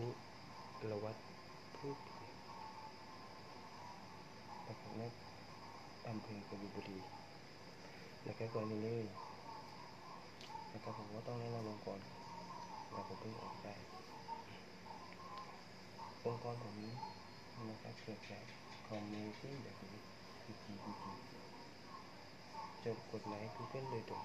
นุรวัตรพืชนะครับในอำเภอกบิบุรีนะครับก่อนอื่นเลยนะครับผมก็ต้องแนะนำองค์กรแล้วผมเพิ่งออกได้องค์กรผมนะครับเกิดจากคอมมูนิตี้แบบนี้ PGPG จบกฎหมาย Google โดยตรง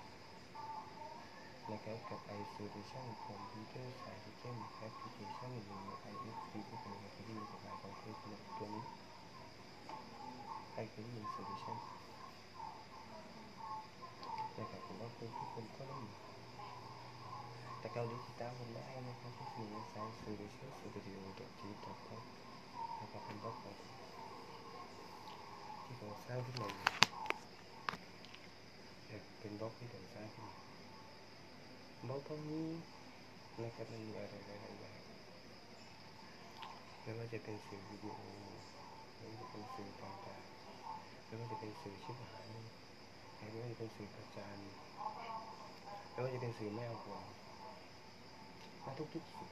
นะครับกับ iSolution Computer System Application หรือ ISP ที่เป็นเคยได้ยินกฎหมายของเทคโนโลยีตัวนี้ใครเคยได้ยิน Solution นะครับผมว่าคุ มผมได้นะครับที่คืองผมที่ผมสร้างขึ้นนี้นมาบล็อกตรงนี้นะครับมันมีอะไรหลายๆอย่างไม่ว่าจะเป็นสื่อวิดีโอไม่ว่าจะเป็นสื่อต่างๆไม่ว่าจะเป็นสื่อชิบหายไม่ว่าจะเป็นสื่อประจานไม่ว่าจะเป็นสื่อแม่หัวและทุกๆสิ่ง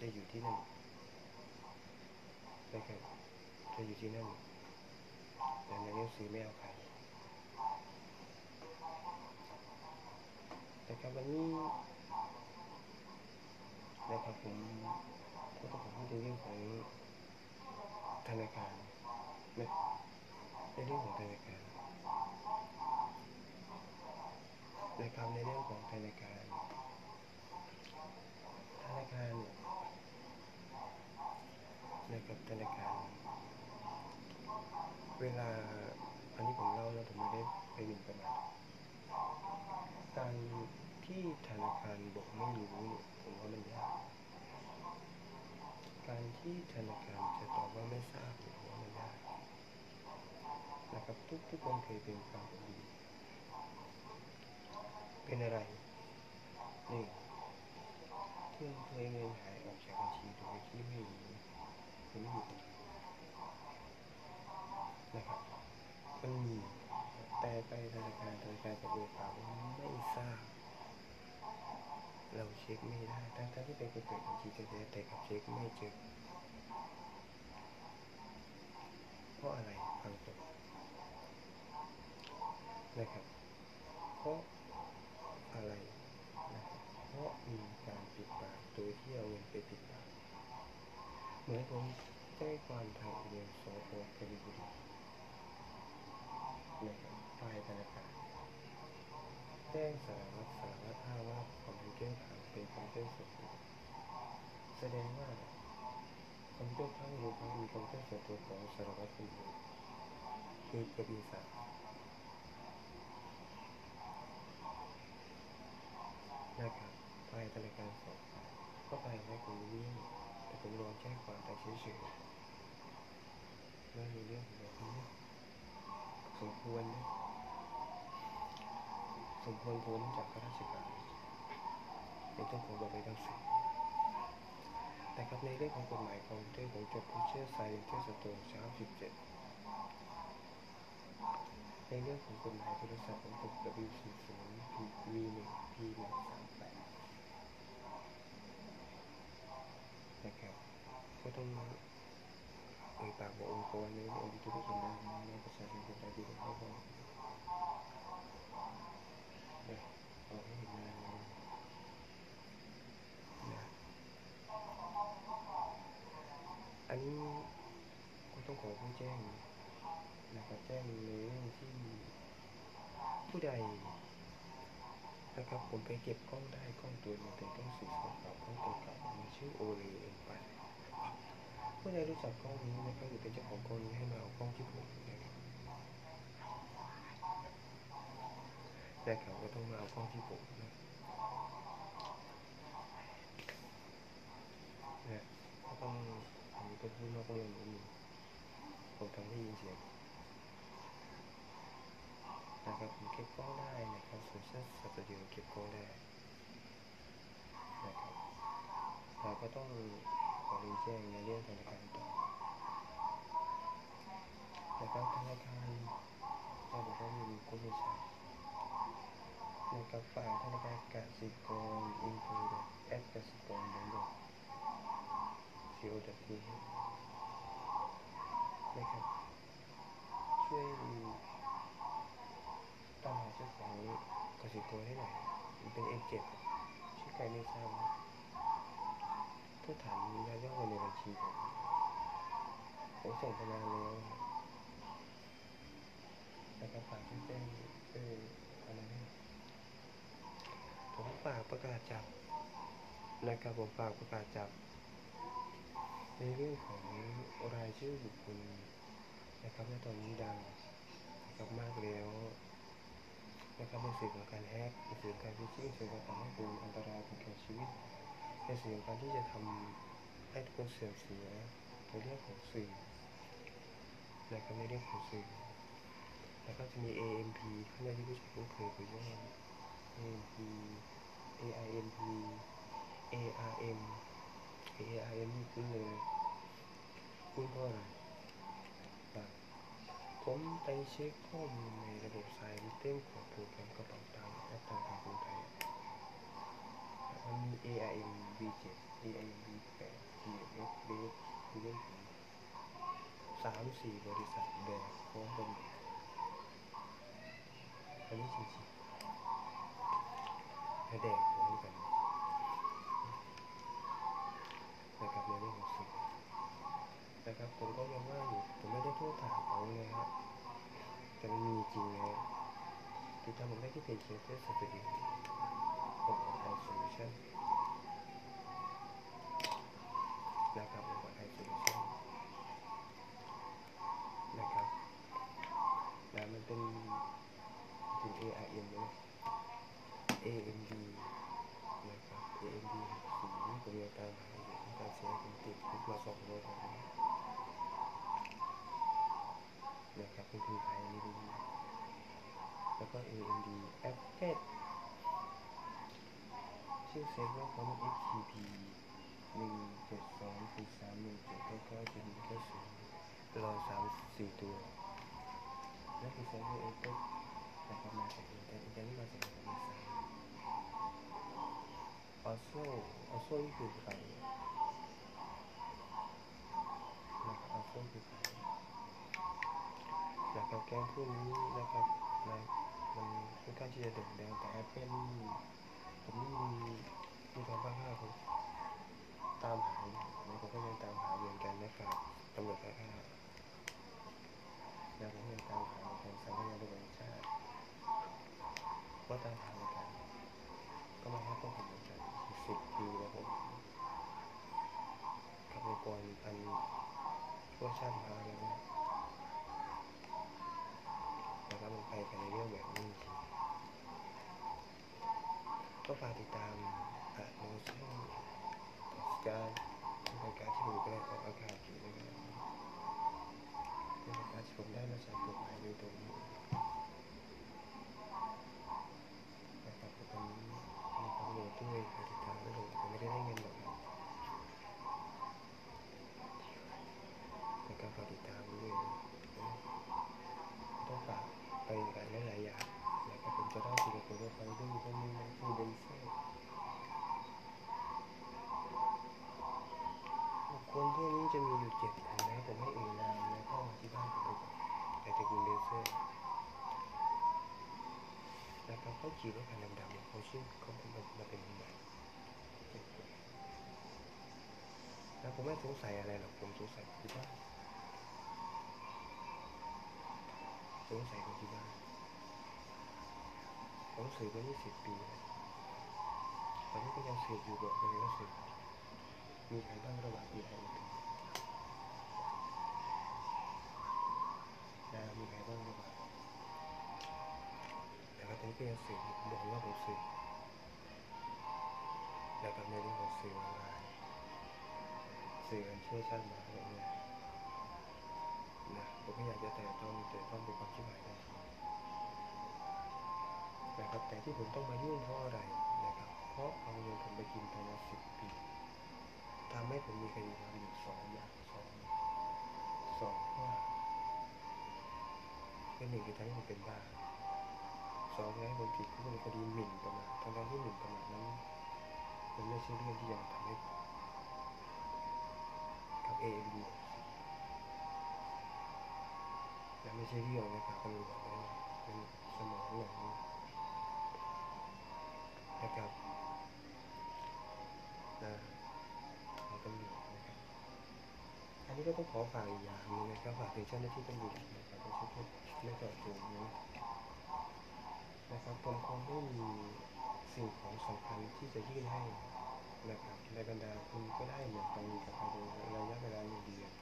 จะอยู่ที่นั่นนะครับจะอยู่ที่นั่นแต่ในหนังสือไม่เอาใคร นะครับวันนี้นะครับผมก็ต้องขอพูดในเรื่องของธนาคารนะในเรื่องของธนาคารนะครับในเรื่องของธนาคารธนาคารเนี่ยนะครับธนาคารเวลาอันนี้ผมเล่าแล้วผมไม่ได้ไปหมิ่นประมาท การที่ธนาคารบอกไม่รู้เนี่ยผมว่ามันยากการที่ธนาคารจะตอบว่าไม่ทราบผมว่ามันยากนะครับทุกทุกคนเคยเป็นความดีเป็นอะไรหนึ่งเพื่อนเคยเงินหายออกจากบัญชีโดยที่ไม่รู้ไม่มีปัญหานะครับมันมี แต่ไปธนาคารธนาคารจะเบิกเปล่าไม่ทราบ เราเช็คไม่ได้ทั้งที่เป็นคนเปิดบัญชีแท้แต่กับเช็คไม่เจอเพราะอะไรฟังจบนะครับ เพราะอะไรนะครับเพราะมีการปิดปากโดยที่เอาเงินไปปิดปากเหมือนผมแจ้งความทางเรียนสพกบินบุรีนะครับ ธนาคารแจ้งสารวัตรสารวัตรอ้างว่าคอมพิวเตอร์พังเป็นคอมพิวเตอร์ส่วนตัวแสดงว่าคอมพิวเตอร์พังรวมทั้งมีคอมพิวเตอร์ส่วนตัวของสารวัตรคนอื่นคือกบินศักดิ์นะครับฝ่ายธนาคารสอบก็ไปให้ผมวิ่งแต่ผมรอแจ้งความแต่เฉยๆไม่มีเรื่องแบบนี้สมควรนะส มควรพ้นจากข้าราชการไม่ต้องขอบอกไปทั้งสิ้นแต่ครับในเรื่องของกฎหมายคอมพิวเตอร์ผมจบผู้เชี่ยวชาญเทศโตเช้า17ในเรื่องของกฎหมายโทรศัพท์ผมจบ W40 V1 P138 นะครับก็ต้องเอ่ยปากบอกองค์กรในเรื่องที่ทุกคนได้ในประชาชนคนไทยที่เข้าใจนะเอาให้เห็นงานเลยนะันนี้ก็ต้องขอผู้แจ้งนะครับแจ้งในเรื่องที่ผู้ใดนะครับผมไปเก็บกล้องได้กล้องตัวนึงเป็นกล้องสีขาวๆกล้องตัวเก่ามีชื่อโอเลเอ็นไปผู้ใดรู้จักกล้องนี้นะครับหรือเป็นเจ้าของกล้องนี้ให้มาเอากล้องที่ผมนะครับแต่เขาก็ต้องมาเอากล้องที่ผมนะเนี่ยก็ต้องผม เป็นผู้นอกเรื่องนิดนึงผมทำให้ยินเสียงนะครับผมเก็บกล้องได้นะครับโซเชียลสตูดิโอเก็บกล้องได้นะครับเราก็ต้องขอรีแจ้งในเรื่องธนาคารต่อนะครับธนาคารถ้าบอกว่าม่มีก็ไม่ใช่นะครับฝ่ายธนาคารกสิกรอินโทรแอปกสิกรเบอ ร์ co.th นะครับช่วยตามหาเจ้าของกสิกรให้หน่อยมันเป็นเอเจนต์ชื่อใครไม่ทราบผู้ถามยาย่อในบัญชีผมผมส่งไปนานแล้วนะครับฝากช่วยแจ้งเอออะไรนี่ผมฝากประกาศจับนะครับผมฝากประกาศจับ ในเรื่องของรายชื่อบุคคลนะครับในตอนนี้ดังนะครับมากแล้วนะครับในสื่อของการแฮกในสื่อการฟิชชิ่งสื่อของการให้เป็นอันตรายถึงแก่ชีวิตในสื่อของการที่จะทำให้ทุกคนเสื่อมเสียในเรื่องของสื่อนะครับในเรื่องของสื่อแล้วก็จะมี AMP ข้างในที่ผู้ชายคุ้นเคยคือว่า AMP AIMP ARM ARM นี่คุ้นเลยคุ้นเพราะอะไรครับผมไปเช็คข้อมูลในระบบสายเต้นของโปรแกรมกระเป๋าตังค์แอปธนาคารกรุงไทยมันมี ARM V7 ARM V8 GMX Base Google สามสี่บริษัทแบกพร้อมกันอันนี้จริงๆให้แดกพร้อมกัน นะครับในเรื่องของสิ่ง นะครับ ผมก็ยังว่าอยู่ ผมไม่ได้โทษถามเขาเลยฮะแต่มันมีจริงนะติดตามผมได้ที่เพจเคียร์เตอร์สตูดิโอของไอโซลูชั่นนะครับของไอโซลูชั่นนะครับนะมันเป็นถึง ARM นะ AMD นะครับ AMD สีผมยังตามหาอยู่การเสียผมติดคุกมาสองร้อยกว่าปี นะครับเป็นคือไทยไม่ดีแล้วก็ AMD Apple ชื่อเซฟว่าเขาเป็น XTP หนึ่งเจ็ดสองสี่สามหนึ่งเจ็ดเก้าเก้าจ็ดหนึ่งเก้าศูนย์รอสามสี่ตัวนั่นคือเซฟว่า Apple นะครับมาจากอินเตอร์อินเตอร์นี่มาจากอินเตอร์ไซออโซ่ออโซ่นี่คือใครนะครับออโซ่คือใคร นะครับแกมพวกนี้นะครับมันมันค่อนข้างที่จะโด่งดังแต่แอปเปิลนี่ผมนี่มีมีความบ้าห้าผมตามหาอยู่นะผมก็ยังตามหาเหมือนกันนะครับตำรวจก็ฆ่าแล้วผมยังตามหาเหมือนกันสำนักงานตำรวจแห่งชาติก็ตามหาเหมือนกัน ก็มาให้พวกผมเหมือนกันสิบปีแล้วผมกับองค์กรพันชั่วชาติมาแล้วนะนะครับมัน ไปกันในเรื่องแบบนี้จริงก็ฝากติดตามอ่านโน้ตช่องการรายการที่ผมกำลังออกอากาศอยู่นะครับเป็นรายการที่ผมได้มาจากกฎหมายโดยตรงนะครับตอนนี้มีความโหลดด้วยติดตามไม่โหลดผมไม่ได้ได้เงินหรอกติดตามด้วยนะต้องฝากไปกันหลายอย่างนะครับผมจะได้สิ่งที่ผมจะไปด้วยคนหนึงนะคือเดนเซอร์บุคคลพวกนี้จะมีอยู่เจ็ดคนนะผมให้เอ่ยนามนะเข้ามาที่บ้านผมไปก่อนแต่ตระกูลเดนเซอร์นะครับเขาขี่รถคันดำๆเขาชื่อเขาเป็นมาเป็นคนใหม่นแล้วผมไม่สงสัยอะไรหรอกผมสงสัยที่บ้า สงสัยคนที่บ้านผมสืบมา20 ปีแล้วตอนนี้ก็ยังสืบอยู่แบอกเลยว่าสืบมีใครบ้างระหว่างปีไทยกับนะมีใครบ้างระหว่างแต่ก็ตอนนี้ก็ยังสืบอยู่บอกว่าผมสืบแล้วก็ในเรื่องของสื่อออนไลน์สื่ออันชั่วชาติมาแบบนี้ นะผมไม่อยากจะแต่ต้องแต่ต้องเป็นความชิบหายทันทีนะครับแต่ที่ผมต้องมายุ่งเพราะอะไรนะครับ เพราะเอาเงินผมไปกินภายในสิบปีทำให้ผมมีคดีความอยู่สองอย่างสองสองข้อคือหนึ่งคือทำให้ผมเป็นบ้าสองให้ผมผิดคือเป็นคดีหมิ่นประมาททั้งๆที่หมิ่นประมาทนั้นมันไม่ใช่เรื่องที่จะทำให้กับเอเดี และไม่ใช่เรื่องนะครับตำรวจนะเป็นสมองหลงนะครับนะของตำรวจนะครับอันนี้ก็ต้องขอฝากอีกอย่างหนึงนะครับฝากถึงเจ้าหน้าที่ตำรวจนะครับไม่ใช่แค่ไม่เจาะจงนะนะครับผมคงไม่มีสิ่งของสำคัญที่จะยื่นให้นะครับในบรรดาคุณก็ได้เหมือนกันกับภายในระยะเวลาหนึ่งเดือน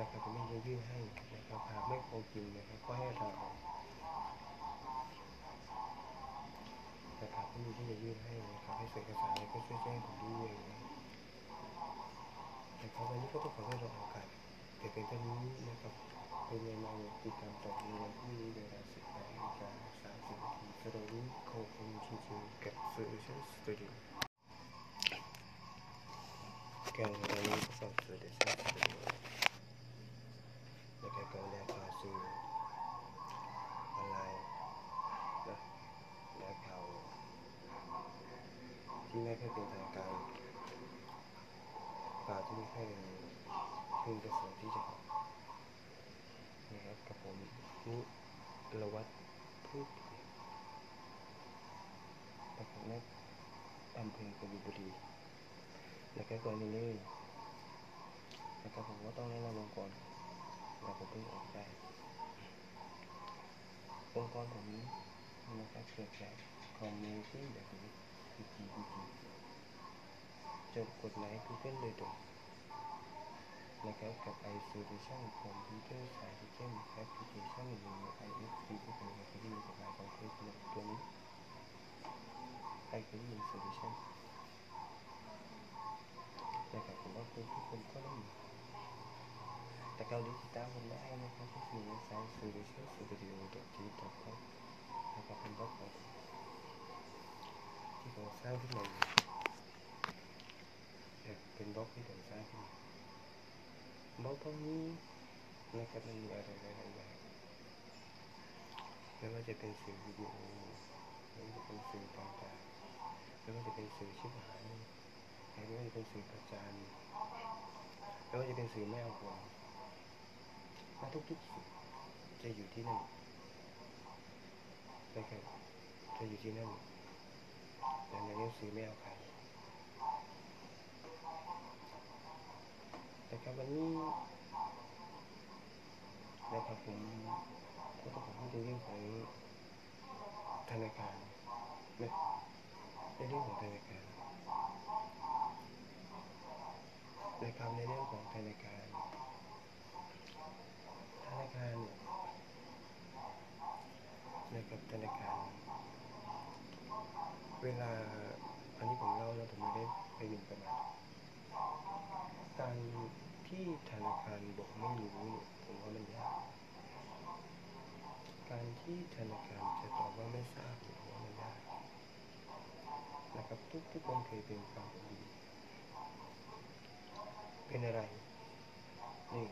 นะครับผมไม่ได้ยื่นให้นะครับหากไม่พอกินนะครับ ก็ให้เราออกนะครับไม่มีที่จะยื่นให้นะครับให้เสร็จเอกสารแล้วก็ช่วยแจ้งผมด้วยนะครับวันนี้ก็ต้องขอให้เราโอกาสแต่เพียงเท่านี้นะครับเป็นยังไงติดตามต่อในวันพรุ่งนี้เวลา18นาฬิกา30นาทีสำหรับวันนี้ขอบคุณจริงกับ Solution Studio การวันนี้ก็ฝาก Solution Studio ในการก่อแรกข่าว สื่อออนไลน์นะและข่าวที่ไม่ค่อยเป็นทางการข่าวที่ไม่ค่อยพึงประสงค์ที่จะนะครับกับผมนุรวัตรพูดประกอบนักอำเภอกบิบุรีนะครับก่อนอื่นเลยนะครับผมก็ต้องแนะนำ องค์กรแล้วผมเพิ่งออกได้องค์กรผมนะครับเกิดจากคอมมูนิตี้แบบนี้คือ GPT จดกฎหมาย Google โดยตรงนะครับกับ iSolution Computer System Application หรือ ISP ที่เป็นเคยได้ยินกฎหมายของเทคโนโลยีตัวนี้ iCloud Solution นะครับผมว่าคุณทุกคนก็ได้ยิน แต่เกาหลีติดตามผมได้นะครับที่คือเว็บไซต์ solution studio com นะครับเป็นบล็อกของที่ผมสร้างขึ้นมาเนี่ยเป็นบล็อกที่ผมสร้างขึ้นมาบล็อกตรงนี้นะครับมันมีอะไรหลายอย่างไม่ว่าจะเป็นสื่อวิดีโอไม่ว่าจะเป็นสื่อต่างๆไม่ว่าจะเป็นสื่อชิบหายไม่ว่าจะเป็นสื่อประจานไม่ว่าจะเป็นสื่อแม่หัว มาทุกๆสื่อจะอยู่ที่นั่นนะครับจะอยู่ที่นั่นแต่ในหนังสือไม่เอาใครนะครับวันนี้นะครับผมก็ต้องขอพูดในเรื่องของธนาคารนะในเรื่องของธนาคารนะครับในเรื่องของธนาคาร ธนาคารเนี่ยนะครับธนาคารเวลาอันนี้ผมเล่าแล้วผมไม่ได้ไปหมิ่นประมาทการที่ธนาคารบอกไม่รู้เนี่ยผมว่ามันยากการที่ธนาคารจะตอบว่าไม่ทราบเนี่ยผมว่ามันยากนะครับทุกทุกคนเคยเป็นความดีเป็นอะไรนึ่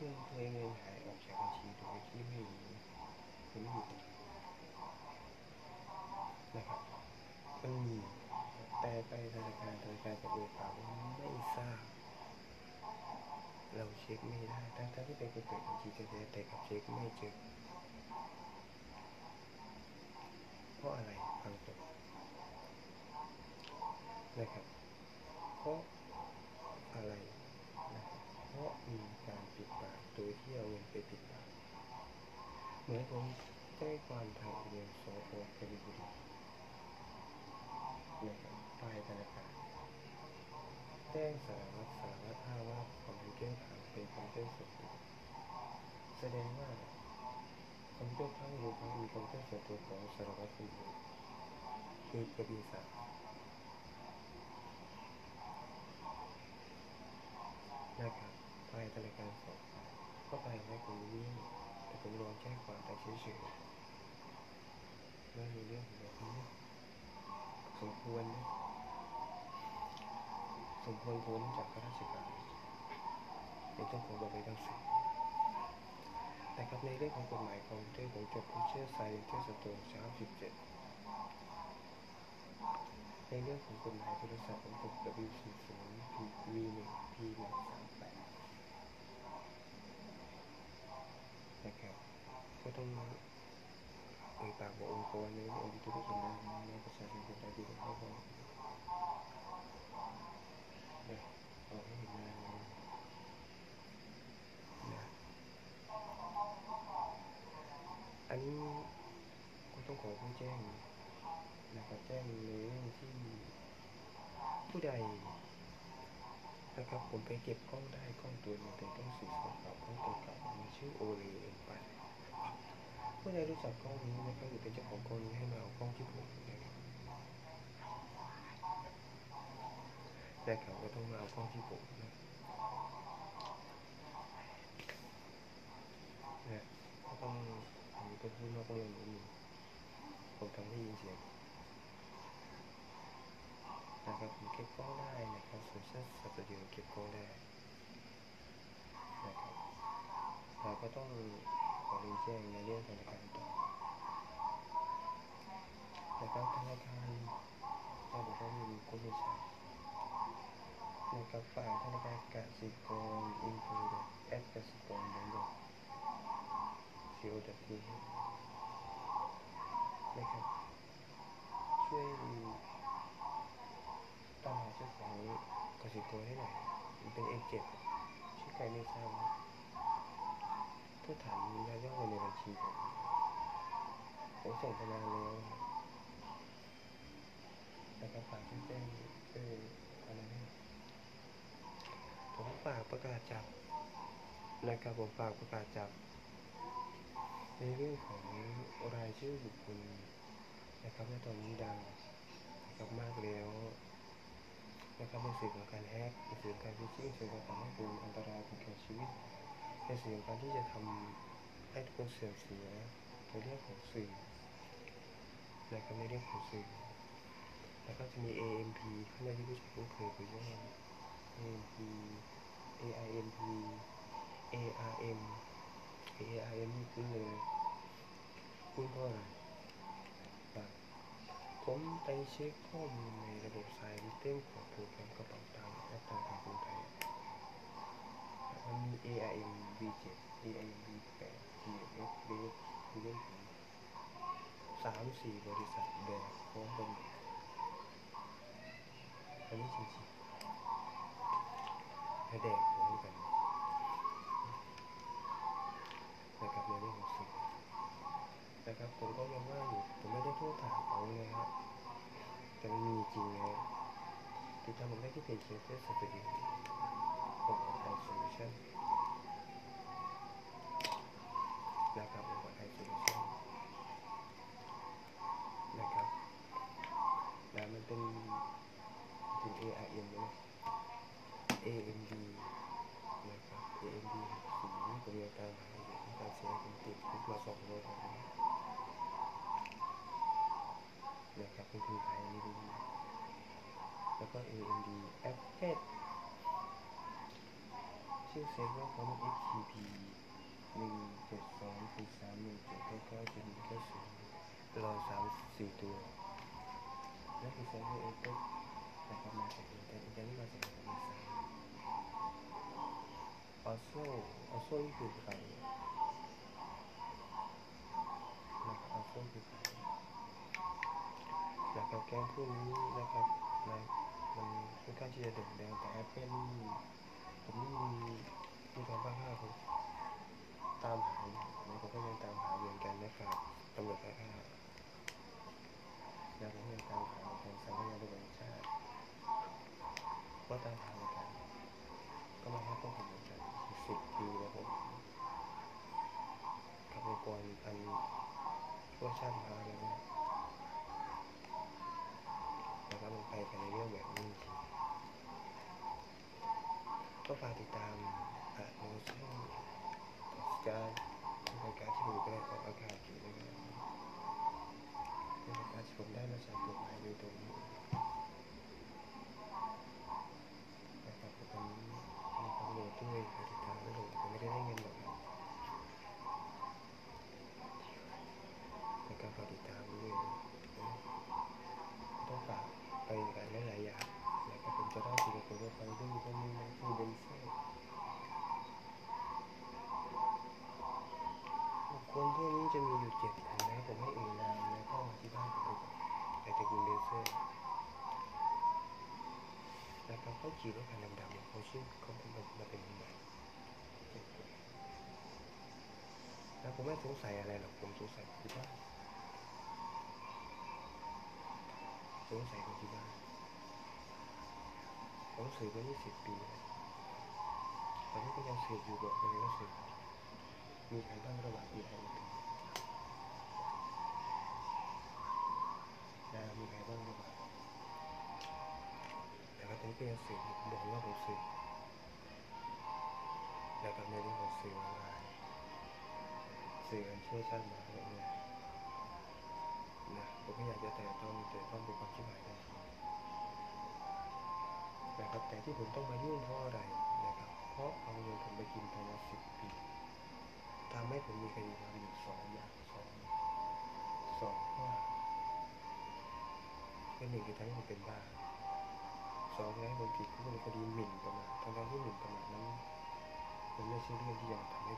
เพื่อนเคยเงินหายออกจากบัญชีโดยที่ไม่รู้คือไม่มีปัญหานะครับมันมีแต่ไปธนาคารธนาคารจะเอ่ยปากว่าไม่ทราบ เราเช็คไม่ได้ทั้งที่เป็นคนเปิดบัญชีแท้แต่กับเช็คไม่เจอเพราะอะไรฟังจบนะครับเพราะอะไรนะครับเพราะมี การปิดปากโดยที่เอาเงินไปปิดปากเหมือนผมแจ้งความทางอีเมลสอพกบินบุรีนะครับฝ่ายธนาคารแจ้งสารวัตรสารวัตรอ้างว่าคอมพิวเตอร์พังเป็นคอมพิวเตอร์ส่วนตัวแสดงว่าคอมพิวเตอร์พังหรือพังมีคอมพิวเตอร์ส่วนตัวของสารวัตรคนอื่นคือกระบี่ศักดิ์นะครับฝ่ายธนาคารสอ ก็ไปในกลุ่มนี้แต่ผมรอแจ้งความแต่เฉยๆไม่มีเรื่องแบบนี้สมควรนะสมควรพ้นจากข้าราชการเป็นต้องของบริษัทสิแต่ครับในเรื่องของกฎหมายของเทศผมจะพูดเชื่อใจเทศสตูนสามสิบเจ็ดในเรื่องของกฎหมายโทรศัพท์ของผม W40 P V1 P1 3 ก็ต้องเอ่ยปากบอกองค์กรในเรื่องที่ทุกคนในประชาชนคนไทยที่เข้าร่วมนะเอาให้เห็นงานนะอันนี้ก็ต้องขอผู้แจ้งนะครับแจ้งในเรื่องที่ผู้ใดนะครับผมไปเก็บกล้องได้กล้องตัวหนึงเป็นกล้องสีขาวๆกล้องตัวเก่ามีชื่อโอเลเอ็นไป ผู้ใดรู้จักกล้องนี้นะครับหรือเป็นเจ้าของกล้องนี้ให้มาเอากล้องที่ผมนะครับนะครับก็ต้องมาเอากล้องที่ผมนะนะก็ต้องผมก็พูดนอกเรื่องนิดนึงผมทำให้ยินเสียงนะครับผมเก็บกล้องได้นะครับโซเชียลสตูดิโอเก็บกล้องได้นะครับเราก็ต้อง ขอรีแจ้งในเรื่องธนาคารต่อนะครับธนาคารเราบอกว่ามีก็ไม่ใช่นะครับฝากธนาคารกสิกรอินโฟแอปกสิกรเบนโด co.th นะครับช่วยตามหาเจ้าของกสิกรให้หน่อยเป็นเอเจนต์ชื่อใครไม่ทราบ ผู้ถามยาย่อในบัญชีผมผมส่งไปนานแล้วนะครับฝากช่วยแจ้งช่วยอะไรให้ผมฝากประกาศจับนะครับผมฝากประกาศจับ ในเรื่องของรายชื่อบุคคลนะครับในตอนนี้ดังนะครับมากแล้วนะครับในสื่อของการแฮกในสื่อของการฟิชชิ่งสื่อของการให้เป็นอันตรายถึงแก่ชีวิต ในสื่อของการที่จะทำให้ทุกคนเสื่อมเสียในเรื่องของสื่อนะครับในเรื่องของสื่อ แล้วก็จะมี AMP ข้างในที่ผู้ชายคุ้นเคยคือย่อ AMP AIMP ARM ARM นี่คุ้นเลยคุ้นเพราะอะไรครับผมไปเช็คข้อมูลในระบบไซต์เต้นของโปรแกรมกระเป๋าตังค์แอปธนางไทยมันมี ARM V7 ARM V8 GMX Base คือเรื่องของสามสี่บริษัทแบกพร้อมกันหมดอันนี้จริงๆให้แดกพร้อมกันนะครับในเรื่องของสิ่งนะครับผมก็ยังว่าอยู่ผมไม่ได้โทษถามเขานะฮะแต่มันมีจริงนะฮะติดตามผมได้ที่เพจเซอร์สตูดิโอ ของไอโซลูชันนะครับองค์กรไอโซลูชันนะครับนะมันเป็นถึง ARM นะ AMD นะครับ AMD สีผมยังตามหาอยู่ที่การเสียผมติดคุกมาสองโลแล้วนะครับเป็นคือไทยไม่ดีแล้วก็ AMD Apple ชื่อเซิร์ฟเวอร์ของ FTP หนึ่งเจ็ดสองสี่สามหนึ่งเจ็ดเก้าเก้าจ็ดหนึ่งเก้าศูนย์รอสามสี่ตัวนั่นคือเซิร์ฟเอร์ Apple นะครับมาจากอินเทอร์เน็ตอินเทอร์เน็ตมาจากอินเทอร์เน็ตไซต์ออโซ่ออโซ่นี่คือใครนะครับออโซ่คือใครนะครับแก๊งพวกนี้นะครับมันมันค่อนข้างที่จะโด่งดังแต่แอปเปิล ผมนี่มีมีความบ้าคลั่งผมตามหาอยู่นะครับก็ยังตามหาเหมือนกันนะครับตำรวจก็หาแล้วก็ยังตามหาทางสำนังานตำรวจแห่งชาติก็ตามหาเหมือนกัน ก็มาให้พวกผมเหมือนกันสิบปีแล้วผมกับองค์กรอันชั่วชาติมาแล้วนะแล้วมันไปกันในเรื่องแบบนี้จริง ก็ฝากติดตามอะโมเตช่องการรายการที่ผมกำลังออกอากาศอยู่นะครับรายการที่ผมได้มาจากกฎหมายโดยตรงนะครับผมมีความโหลดด้วยฝากติดตามไม่โหลดผมไม่ได้ได้เงินหรอกครับในการฝากติดตามด้วยต้องฝากไปกันหลายๆอย่าง นะเข้ามาที่บ้านผมดูก่อนแต่ตระกูลเดนเซอร์นะครับเขาขี่รถคันดำๆเขาชื่อเขาเป็นมาเป็นคนใหม่เจ็ดคนแล้วผมไม่สงสัยอะไรหรอกผมสงสัยที่บ้านสงสัยคนที่บ้าน ผมสืบมา20 ปีแล้วตอนนี้ก็ยังสืบอยู่บอกเลยว่าสืบมีใครบ้างระหว่างปีไทยกับปีนะมีใครบ้างระหว่างแต่ก็ตอนนี้ก็ยังสืบบอกว่าผมสืบแล้วก็ในเรื่องของสื่อออนไลน์สื่ออันเชื่อชันมาแบบนี้นะผมไม่อยากจะแต่ต้องแต่ต้องเป็นความชิบหายได้ แต่ที่ผมต้องมายุ่งเพราะอะไรนะครับ เพราะเอาเงินผมไปกินภายในสิบปีทำให้ผมมีคดีความอยู่สองอย่างสองสองว่าเป็นหนึ่งคือทำให้ผมเป็นบ้าสองคือให้ผมติดคุกในคดีหมิ่นประมาททั้งๆที่หมิ่นประมาทนั้นมันไม่ใช่เรื่องที่จะทำให้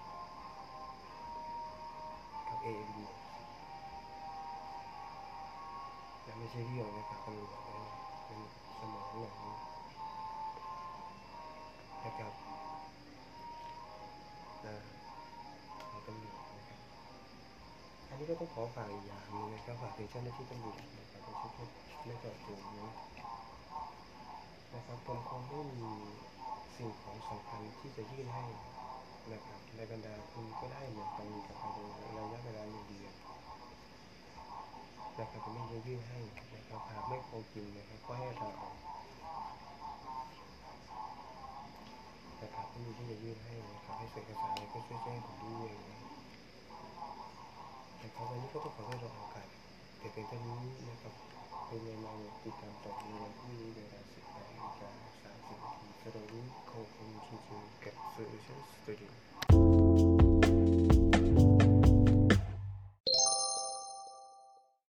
กับเอ็มดีและไม่ใช่เรื่องนะครับตำรวจนะเป็นสมองหลงน นะครับนะของตำรวจนะครับอันนี้ก็ต้องขอฝากอีกอย่างหนึงนะครับฝากถึงเจ้าหน้าที่ตำรวจนะครับใช่วงไม่จอดจงนี้นะครับผมคงไม่มีสิ่งของสำคัญที่จะยื่นให้นะครับในบรรดาคุณก็ได้เหมือนกันกับภายในระยะเวลาหนึ่งเดือนนะครับผมไม่ได้ยื่นให้นะครับหากไม่พอกินนะครับก็ให้ลาออก นะครับที่มีที่จะยื่นให้นะครับให้เซ็นเอกสารก็ช่วยแจ้งผมด้วยนะครับวันนี้ก็ต้องขอโทษเราโอกาสแต่เป็นเท่านี้นะครับเป็นยังไงติดตามต่อในวันพรุ่งนี้เวลา18นาฬิกา30นาทีสำหรับวันนี้โคคุณจริงๆกับ Solution Studio